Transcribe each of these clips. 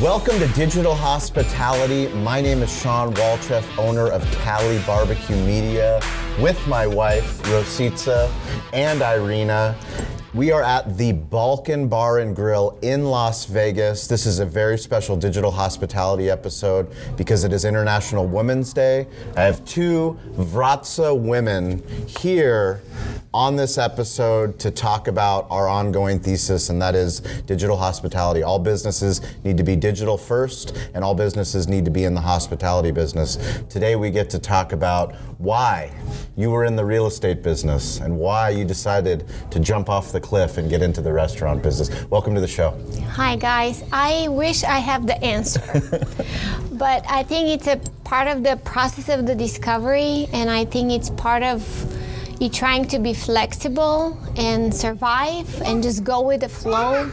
Welcome to Digital Hospitality. My name is Shawn Walchef, owner of Cali Barbecue Media, with my wife, Rositza, and Irena. We are at the Balkan Bar and Grill in Las Vegas. This is a very special digital hospitality episode because it is International Women's Day. I have two Vratsa women here on this episode to talk about our ongoing thesis, and that is digital hospitality. All businesses need to be digital first, and all businesses need to be in the hospitality business. Today, we get to talk about why you were in the real estate business and why you decided to jump off the cliff and get into the restaurant business. Welcome to the show. Hi, guys. I wish I have the answer, but I think it's a part of the process of the discovery, and I think it's part of you trying to be flexible and survive and just go with the flow.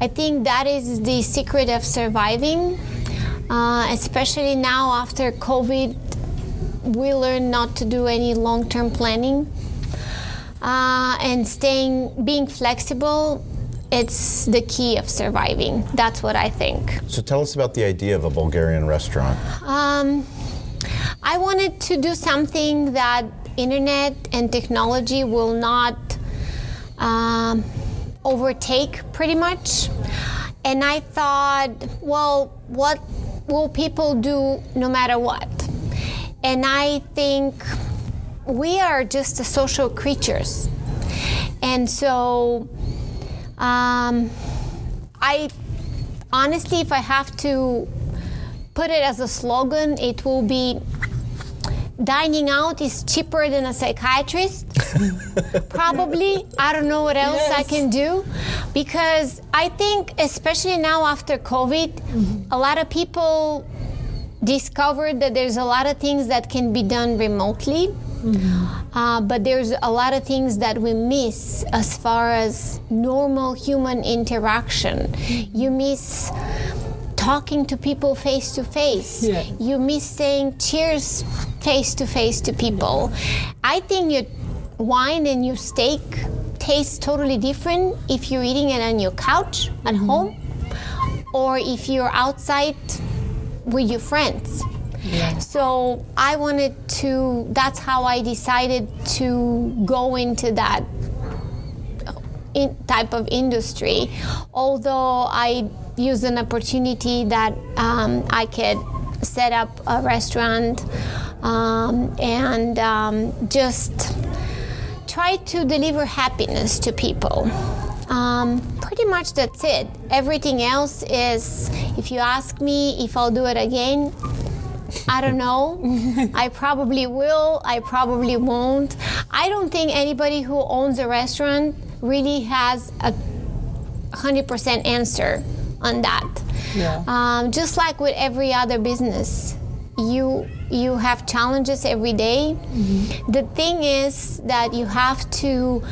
I think that is the secret of surviving, uh, especially now after COVID. We learn not to do any long term planning uh, and staying, being flexible. It's the key of surviving. That's what I think. So, tell us about the idea of a Bulgarian restaurant. Um, I wanted to do something that internet and technology will not um, overtake pretty much. And I thought, well, what will people do no matter what? And I think we are just social creatures. And so um, I honestly, if I have to put it as a slogan, it will be dining out is cheaper than a psychiatrist. Probably. I don't know what else yes. I can do. Because I think, especially now after COVID, mm-hmm. a lot of people discovered that there's a lot of things that can be done remotely. Mm-hmm. Uh, but there's a lot of things that we miss as far as normal human interaction. Mm-hmm. You miss talking to people face to face. You miss saying cheers face to face to people. I think your wine and your steak taste totally different if you're eating it on your couch at mm-hmm. home or if you're outside with your friends. Yeah. So I wanted to, that's how I decided to go into that in type of industry. Although I used an opportunity that um, I could set up a restaurant um, and um, just try to deliver happiness to people. Um, pretty much that's it. Everything else is, if you ask me if I'll do it again, I don't know. I probably will. I probably won't. I don't think anybody who owns a restaurant really has a 100% answer on that. Yeah. Um, just like with every other business, you you have challenges every day. Mm-hmm. The thing is that you have to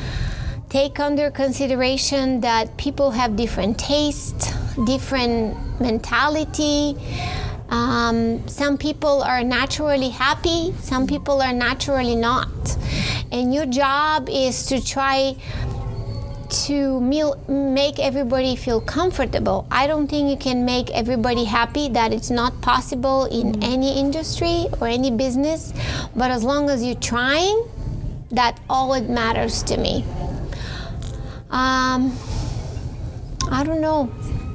take under consideration that people have different tastes, different mentality. Um, some people are naturally happy, some people are naturally not. And your job is to try to make everybody feel comfortable. I don't think you can make everybody happy. That it's not possible in mm. any industry or any business. But as long as you're trying, that all it matters to me. Um, I don't know.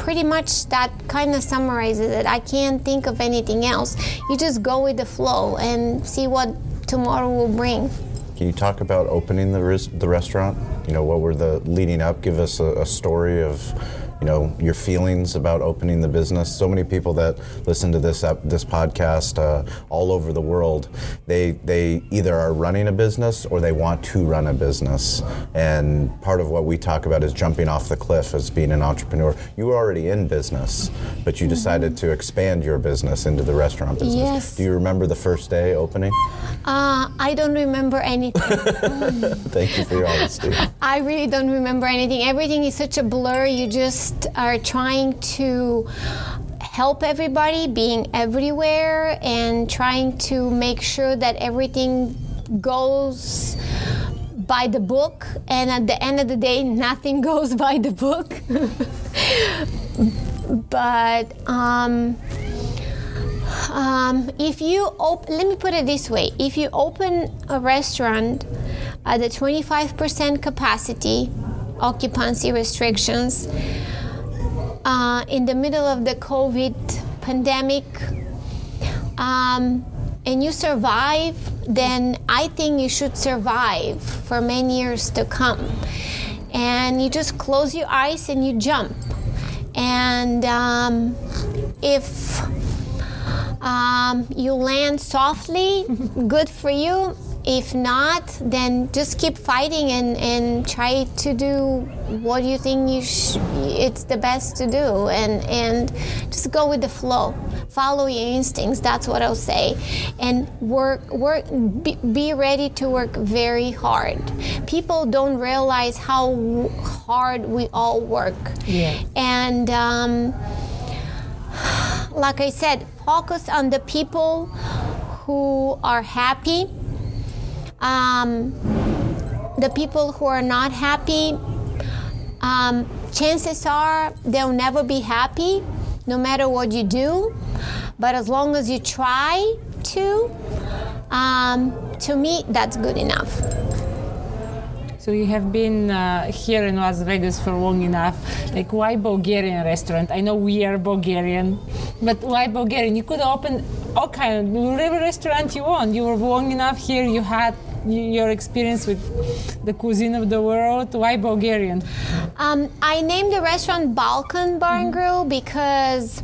Pretty much that kind of summarizes it. I can't think of anything else. You just go with the flow and see what tomorrow will bring. Can you talk about opening the, res- the restaurant? You know, what were the leading up? Give us a, a story of you know your feelings about opening the business. So many people that listen to this this podcast uh, all over the world, they they either are running a business or they want to run a business. And part of what we talk about is jumping off the cliff as being an entrepreneur. You were already in business, but you decided mm-hmm. to expand your business into the restaurant business. Yes. Do you remember the first day opening? Uh, I don't remember anything. Thank you for your honesty. I really don't remember anything. Everything is such a blur. You just just are trying to help everybody, being everywhere, and trying to make sure that everything goes by the book. And at the end of the day, nothing goes by the book. but um, um, if you open, let me put it this way: if you open a restaurant at a 25% capacity, occupancy restrictions, uh, in the middle of the COVID pandemic, um, and you survive, then I think you should survive for many years to come. And you just close your eyes and you jump. And um, if um, you land softly, good for you. If not, then just keep fighting and, and try to do what you think you sh- it's the best to do, and and just go with the flow. Follow your instincts. That's what I'll say, and work work. Be, be ready to work very hard. People don't realize how hard we all work, Yeah. and. Um, like I said, focus on the people who are happy. Um, the people who are not happy, um, chances are they'll never be happy no matter what you do. But as long as you try to, um, to me, that's good enough. So you have been uh, here in Las Vegas for long enough. Like, why Bulgarian restaurant? I know we are Bulgarian, but why Bulgarian? You could open all kind of whatever restaurant you want. You were long enough here. You had your experience with the cuisine of the world. Why Bulgarian? Um, I named the restaurant Balkan Bar and Grill because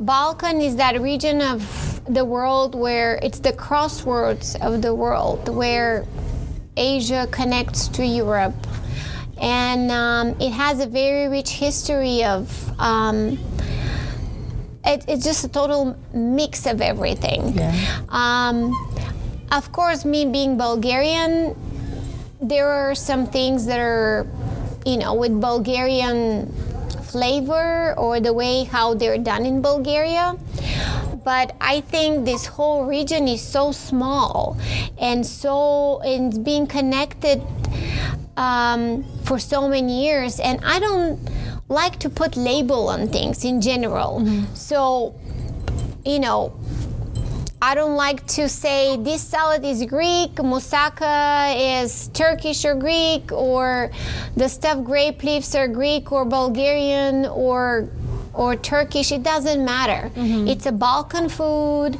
Balkan is that region of the world where it's the crossroads of the world, where Asia connects to Europe. And um, it has a very rich history of. Um, it, it's just a total mix of everything. Yeah. Um, of course, me being Bulgarian, there are some things that are, you know, with Bulgarian flavor or the way how they're done in Bulgaria. But I think this whole region is so small and so it's being connected um, for so many years, and I don't like to put label on things in general. So, you know, I don't like to say this salad is Greek, moussaka is Turkish or Greek, or the stuffed grape leaves are Greek or Bulgarian or or Turkish. It doesn't matter. It's a Balkan food.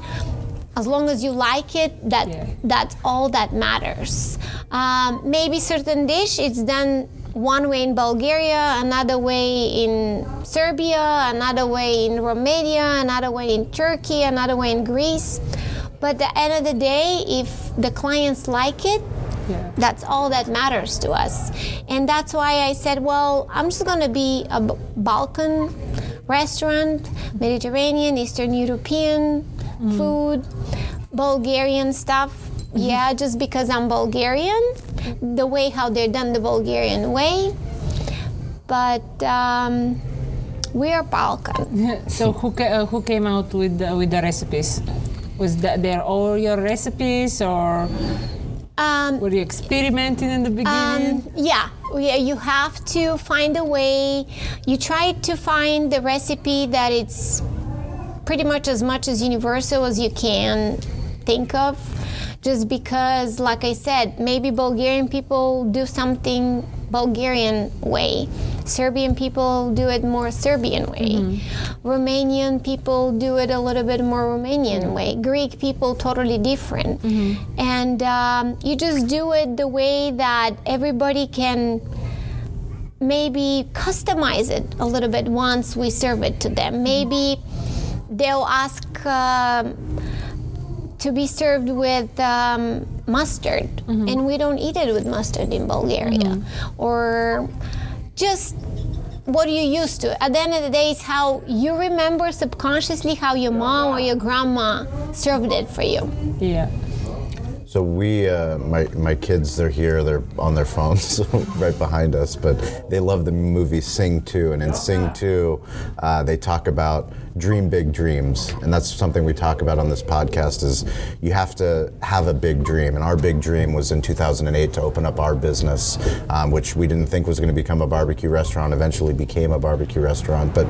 As long as you like it, that Yeah. that's all that matters. Um, maybe certain dish it's done one way in Bulgaria, another way in Serbia, another way in Romania, another way in Turkey, another way in Greece. But at the end of the day, if the clients like it, Yeah. that's all that matters to us. And that's why I said, well, I'm just going to be a B- Balkan restaurant, Mediterranean, Eastern European mm-hmm. food, Bulgarian stuff. Mm-hmm. Yeah, just because I'm Bulgarian, the way how they're done the Bulgarian way. But um, we are Balkan. so who ca- uh, who came out with the, with the recipes? Was that there all your recipes, or Um, were you experimenting in the beginning? Um, yeah, yeah, you have to find a way. You try to find the recipe that it's pretty much as much as universal as you can think of. Just because, like I said, maybe Bulgarian people do something Bulgarian way. Serbian people do it more Serbian way. Romanian people do it a little bit more Romanian way. Greek people totally different. And um, you just do it the way that everybody can maybe customize it a little bit once we serve it to them. Maybe they'll ask um, to be served with um, mustard, and we don't eat it with mustard in Bulgaria. Or just what you used to. At the end of the day, it's how you remember subconsciously how your mom or your grandma served it for you. yeah. So we, uh, my my kids, they're here. They're on their phones, right behind us. But they love the movie Sing Two, and in Sing Two, uh, they talk about dream big dreams, and that's something we talk about on this podcast. Is you have to have a big dream, and our big dream was in 2008 to open up our business, um, which we didn't think was going to become a barbecue restaurant. Eventually became a barbecue restaurant, but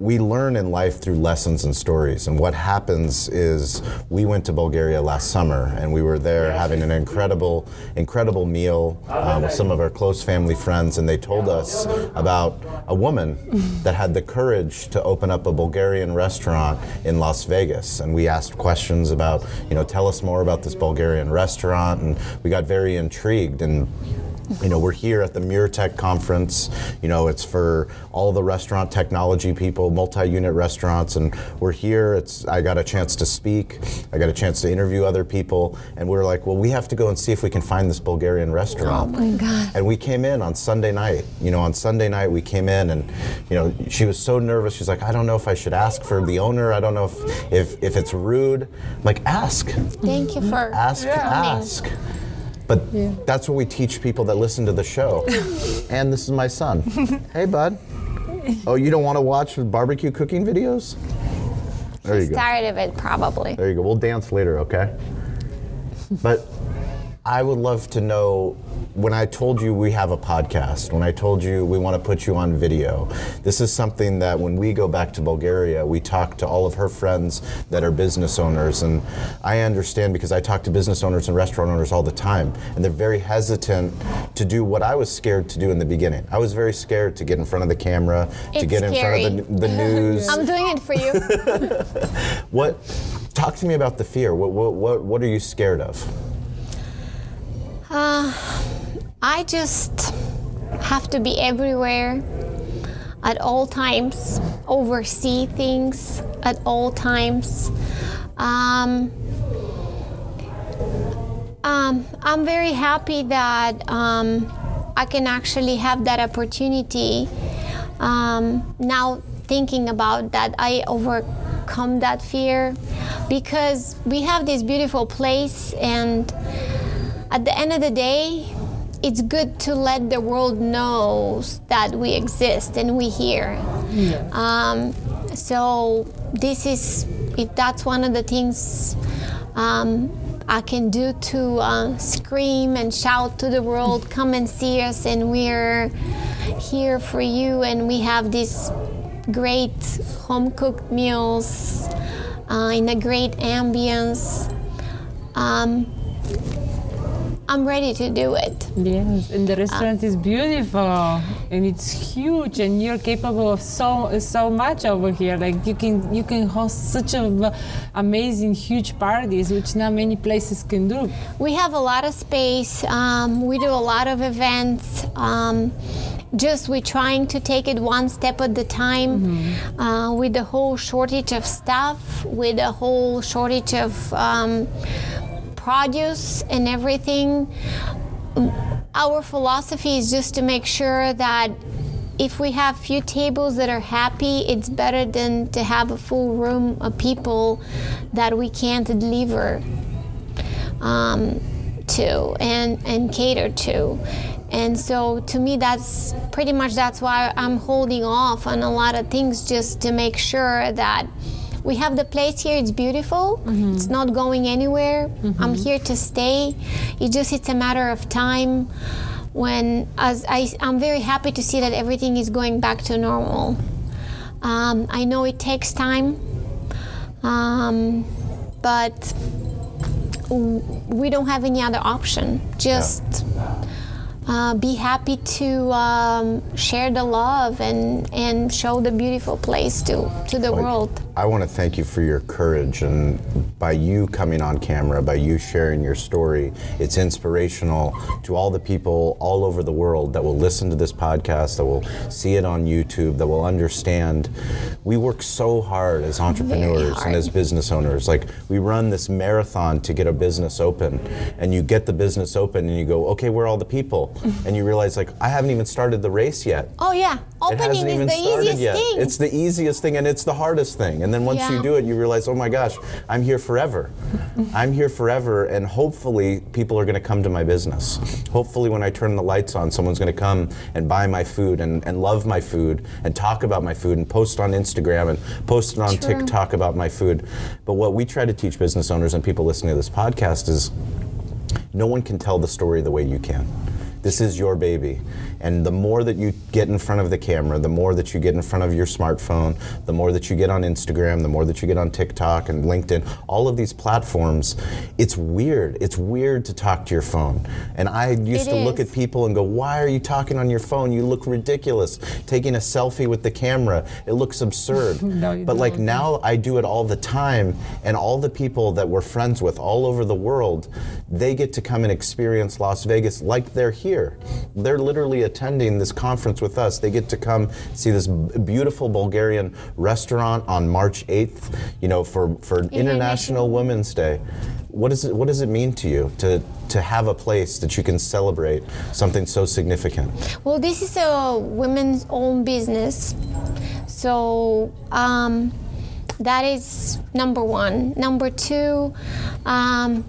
we learn in life through lessons and stories. And what happens is we went to Bulgaria last summer and we were there having an incredible, incredible meal uh, with some of our close family friends. And they told us about a woman that had the courage to open up a Bulgarian restaurant in Las Vegas. And we asked questions about, you know, tell us more about this Bulgarian restaurant. And we got very intrigued. And you know, we're here at the MURTEC conference. You know, it's for all the restaurant technology people, multi-unit restaurants, and we're here. It's I got a chance to speak. I got a chance to interview other people, and we are like, well, we have to go and see if we can find this Bulgarian restaurant. Oh my God. And we came in on Sunday night. You know, on Sunday night we came in, and you know, she was so nervous. She's like, I don't know if I should ask for the owner. I don't know if if, if it's rude. I'm like, ask, Thank you for ask, coming. ask. But that's what we teach people that listen to the show. and this is my son. hey, bud. Oh, you don't want to watch barbecue cooking videos? There you go. tired of it, probably. There you go. We'll dance later, okay? But I would love to know when I told you we have a podcast, when I told you we want to put you on video, this is something that when we go back to Bulgaria, we talk to all of her friends that are business owners. And I understand because I talk to business owners and restaurant owners all the time, and they're very hesitant to do what I was scared to do in the beginning. I was very scared to get in front of the camera, to It's get in front of the, the news. I'm doing it for you. What? Talk to me about the fear. What, what, what, what are you scared of? Uh, I just have to be everywhere at all times, oversee things at all times. Um, um, I'm very happy that um, I can actually have that opportunity. Um, now, thinking about that, I overcome that fear because we have this beautiful place, and at the end of the day, it's good to let the world know that we exist and we here. Um, so this is if that's one of the things um, I can do to uh, scream and shout to the world, come and see us, and we're here for you, and we have these great home cooked meals uh, in a great ambience. Um, I'm ready to do it. Yes, and the restaurant is beautiful and it's huge, and you're capable of so so much over here. Like you can you can host such a, amazing huge parties, which not many places can do. We have a lot of space. Um, we do a lot of events. Um, just we're trying to take it one step at a time. Uh, with the whole shortage of staff, with the whole shortage of um, produce and everything. Our philosophy is just to make sure that if we have few tables that are happy, it's better than to have a full room of people that we can't deliver um, to and, and cater to. And so to me that's pretty much that's why I'm holding off on a lot of things just to make sure that we have the place here it's beautiful. It's not going anywhere. I'm here to stay. It just it's a matter of time when as I, i'm very happy to see that everything is going back to normal. Um, i know it takes time um, but we don't have any other option. Just uh, be happy to um, share the love and, and show the beautiful place to, to the Like, world. I want to thank you for your courage and by you coming on camera, by you sharing your story, it's inspirational to all the people all over the world that will listen to this podcast, that will see it on YouTube, that will understand. We work so hard as entrepreneurs and as business owners. Like we run this marathon to get a business open, and you get the business open, and you go, okay, where are all the people? and you realize like I haven't even started the race yet. Oh yeah, opening is the easiest yet. thing. It's the easiest thing and it's the hardest thing. And then once you do it, you realize, oh my gosh, I'm here forever. I'm here forever, and hopefully people are going to come to my business. Hopefully, when I turn the lights on, someone's going to come and buy my food and, and love my food and talk about my food and post on Instagram and post it on True. TikTok about my food. But what we try to teach business owners and people listening to this podcast is no one can tell the story the way you can. This is your baby. And the more that you get in front of the camera, the more that you get in front of your smartphone, the more that you get on Instagram, the more that you get on TikTok and LinkedIn, all of these platforms, it's weird. It's weird to talk to your phone. And I used It to look at people and go, why are you talking on your phone? You look ridiculous. Taking a selfie with the camera, it looks absurd. No, but like now I do it all the time, and all the people that we're friends with all over the world, they get to come and experience Las Vegas like they're here. They're literally attending this conference with us. They get to come see this beautiful Bulgarian restaurant on March 8th, you know, for, for International Women's Day. What, is it, what does it mean to you to, to have a place that you can celebrate something so significant? Well, this is a women's own business. So um, that is number one. Number two, um,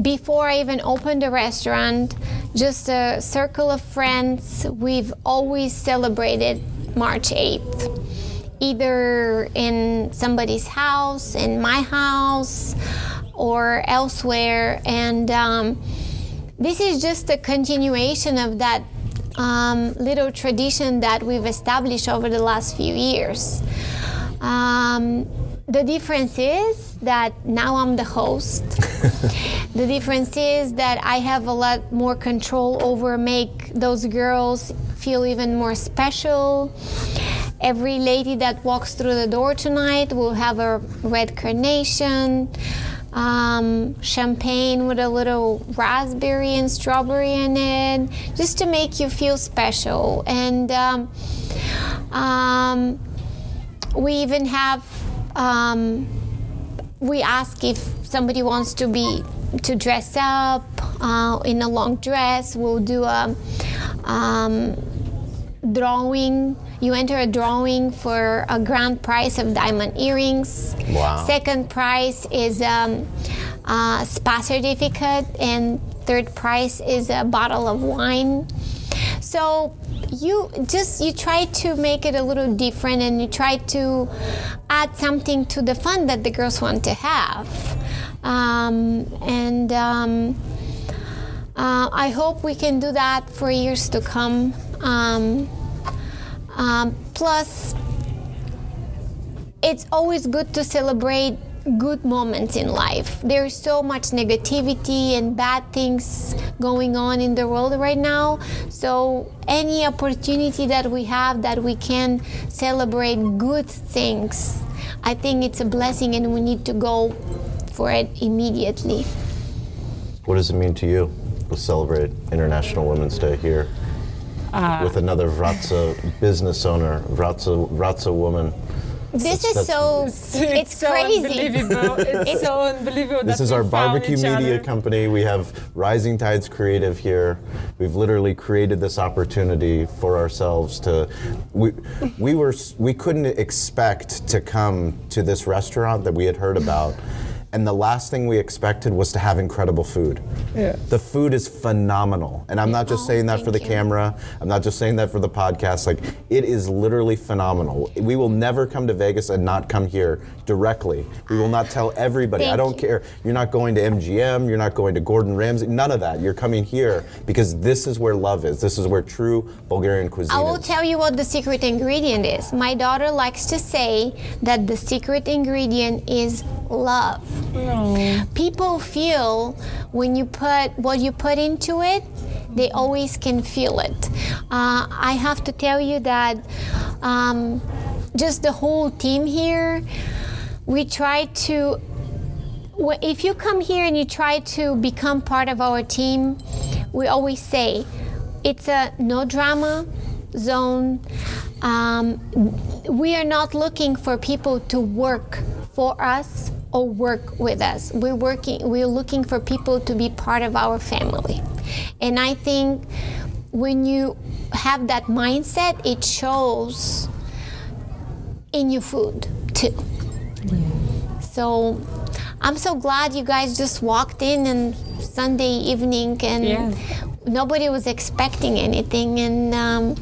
before I even opened the restaurant, just a circle of friends, we've always celebrated March 8th. Either in somebody's house, in my house, or elsewhere. And um, this is just a continuation of that um, little tradition that we've established over the last few years. Um, the difference is that now I'm the host. the difference is that I have a lot more control over make those girls feel even more special. Every lady that walks through the door tonight will have a red carnation um, champagne with a little raspberry and strawberry in it, just to make you feel special. And um, um, we even have um, we ask if somebody wants to be to dress up uh, in a long dress. We'll do a um, drawing. You enter a drawing for a grand prize of diamond earrings. Wow. Second prize is um, a spa certificate, and third prize is a bottle of wine. So you just you try to make it a little different, and you try to add something to the fun that the girls want to have. Um, and um, uh, I hope we can do that for years to come. Um, um, plus, it's always good to celebrate good moments in life. There's so much negativity and bad things going on in the world right now. So, any opportunity that we have that we can celebrate good things, I think it's a blessing and we need to go for it immediately. What does it mean to you to celebrate International Women's Day here uh, with another Vratsa business owner, Vratsa, Vratsa woman? This That's- is so, it's, so crazy. unbelievable. It's so unbelievable. This that is we our barbecue media other. company. We have Rising Tides Creative here. We've literally created this opportunity for ourselves to. We, we were we couldn't expect to come to this restaurant that we had heard about. And the last thing we expected was to have incredible food. Yeah. The food is phenomenal. And I'm not just Oh, saying that for the you. camera. I'm not just saying that for the podcast. Like, it is literally phenomenal. We will never come to Vegas and not come here directly. We will not tell everybody. I don't you. care. You're not going to MGM. You're not going to Gordon Ramsay. None of that. You're coming here because this is where love is. This is where true Bulgarian cuisine I will is. tell you what the secret ingredient is. My daughter likes to say that the secret ingredient is love. People feel when you put what you put into it, they always can feel it. Uh, I have to tell you that um, just the whole team here, we try to if you come here and you try to become part of our team, we always say it's a no drama zone. Um, we are not looking for people to work for us or work with us. We're working. We're looking for people to be part of our family, and I think when you have that mindset, it shows in your food too. So I'm so glad you guys just walked in and Sunday evening and nobody was expecting anything and um,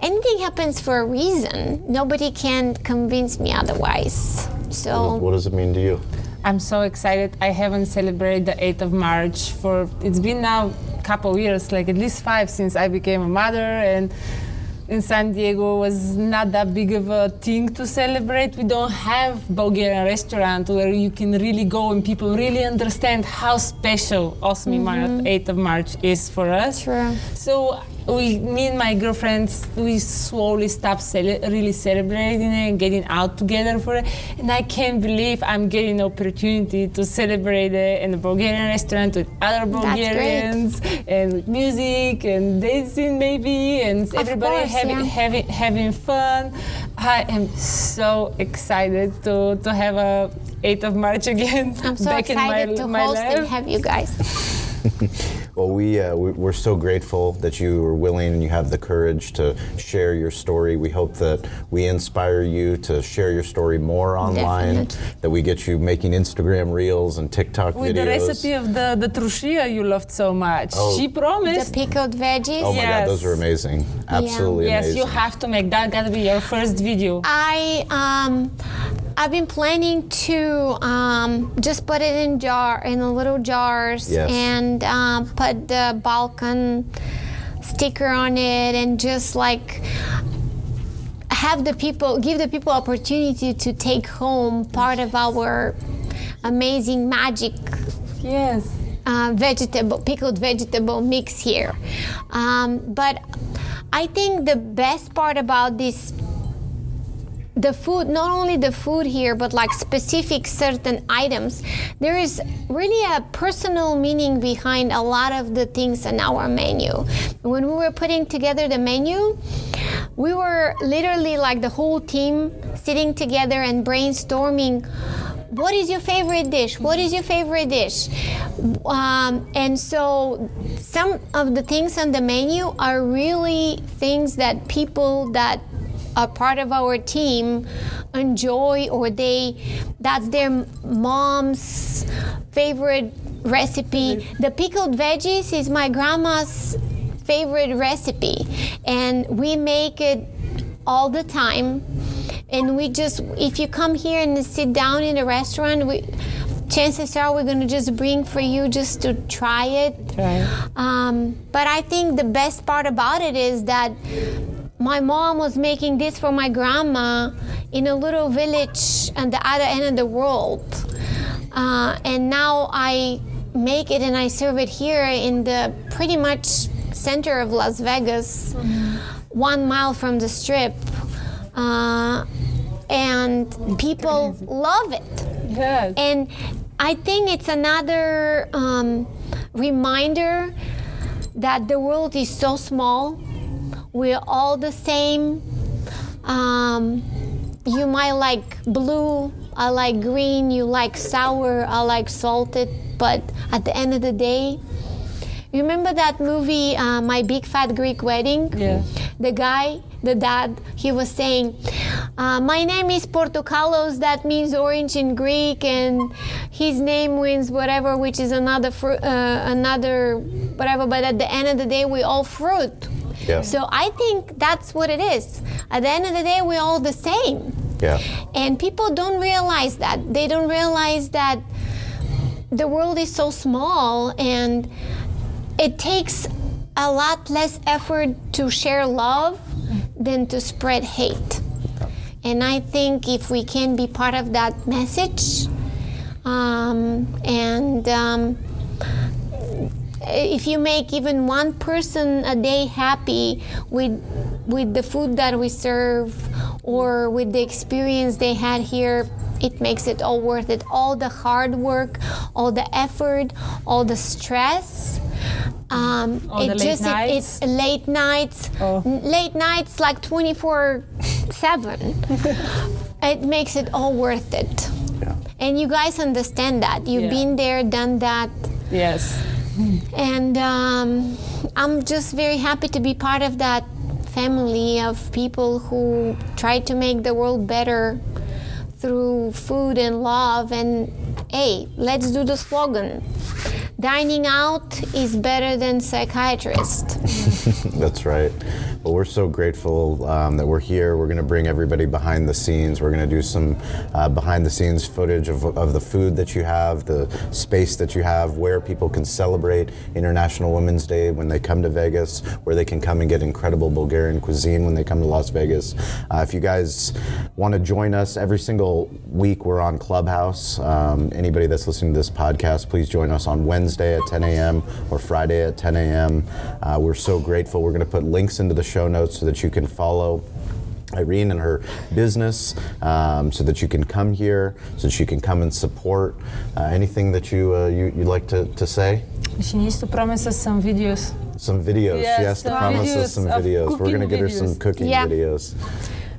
anything happens for a reason. Nobody can convince me otherwise. So What does it mean to you? I'm so excited. I haven't celebrated the 8th of March for it's been now a couple years, like at least five since I became a mother and in San Diego was not that big of a thing to celebrate. We don't have Bulgarian restaurant where you can really go and people really understand how special 8 March, 8th of March is for us. True. So we, me and my girlfriends, we slowly stopped cele- really celebrating and getting out together for it. And I can't believe I'm getting the opportunity to celebrate it in a Bulgarian restaurant with other. Bulgarians and with music and dancing maybe and everybody course, having, yeah. having having fun. I am so excited to to have a 8th of March again I'm so back excited in my, to my host and have you guys. Well, we, uh, we we're so grateful that you are willing and you have the courage to share your story. We hope that we inspire you to share your story more online. Definitely. That we get you making Instagram reels and TikTok With videos. the recipe of the the turshia you loved so much, Oh. she promised. The pickled veggies. Oh my God, those are amazing! Absolutely amazing. yes, amazing. you have to make that. Gotta be your first video. I um I've been planning to um, just put it in jar in a little jars Yes. and um, put the Balkan sticker on it and just like have the people give the people opportunity to take home part of our amazing magic Yes. uh, vegetable pickled vegetable mix here. Um, but I think the best part about this the food not only the food here but like specific certain items. There is really a personal meaning behind a lot of the things on our menu. When we were putting together the menu we were literally like the whole team sitting together and brainstorming what is your favorite dish? What is your favorite dish? Um, and so some of the things on the menu are really things that people that are part of our team enjoy or they that's their mom's favorite recipe. The pickled veggies is my grandma's favorite recipe. And we make it all the time. And we just if you come here and sit down in a restaurant we chances are we're going to just bring for you just to try it. Um, but I think the best part about it is that my mom was making this for my grandma in a little village on the other end of the world. Uh, and now I make it and I serve it here in the pretty much center of Las Vegas, one mile from the strip. Uh, and people love it. Yes. And I think it's another um, reminder that the world is so small. We're all the same. Um, you might like blue, I like green, you like sour, I like salted, but at the end of the day, you remember that movie, uh, My Big Fat Greek Wedding? Yeah. The guy, the dad, he was saying, uh, My name is Portokalos, that means orange in Greek, and his name means whatever, which is another, fru- uh, another whatever, but at the end of the day, we all fruit. Yeah. So I think that's what it is. At the end of the day, we're all the same. yeah. And people don't realize that. They don't realize that the world is so small and it takes a lot less effort to share love than to spread hate. And I think if we can be part of that message, um, and um, if you make even one person a day happy with with the food that we serve or with the experience they had here it makes it all worth it all the hard work all the effort all the stress um, All it the late just it- it's late nights Oh. Late nights like 24 7 it makes it all worth it Yeah. and you guys understand that you've Yeah. been there done that Yes. And um, I'm just very happy to be part of that family of people who try to make the world better through food and love. And hey, let's do the slogan dining out is better than psychiatrist. That's right. Well, we're so grateful um, that we're here. We're going to bring everybody behind the scenes. We're going to do some uh, behind the scenes footage of, of the food that you have, the space that you have, where people can celebrate International Women's Day when they come to Vegas, where they can come and get incredible Bulgarian cuisine when they come to Las Vegas. Uh, if you guys want to join us every single week, we're on Clubhouse. Um, anybody that's listening to this podcast, please join us on Wednesday at 10 a.m. or Friday at 10 a.m. Uh, we're so grateful. We're going to put links into the show notes so that you can follow. Irene and her business, um, so that you can come here, so that you can come and support. Uh, anything that you, uh, you you'd like to, to say? She needs to promise us some videos. Some videos. Yes, she has to some promise videos us some videos. We're gonna get her some videos. cooking Yeah. videos.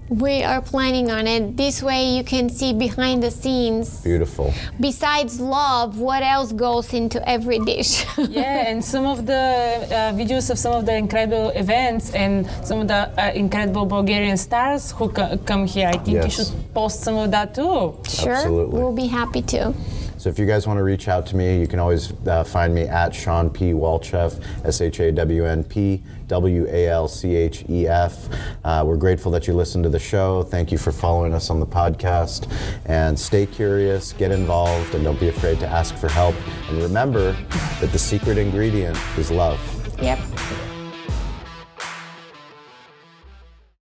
We are planning on it. This way you can see behind the scenes. Beautiful. Besides love, what else goes into every dish? yeah, and some of the uh, videos of some of the incredible events and some of the uh, incredible Bulgarian stars who co- come here. I think you should post some of that too. sure. Absolutely. We'll be happy to. So if you guys want to reach out to me, you can always uh, find me at Shawn P. Walchef, S H A W N P W A L C H E F. Uh, we're grateful that you listened to the show. Thank you for following us on the podcast. And stay curious, get involved, and don't be afraid to ask for help. And remember that the secret ingredient is love. Yep.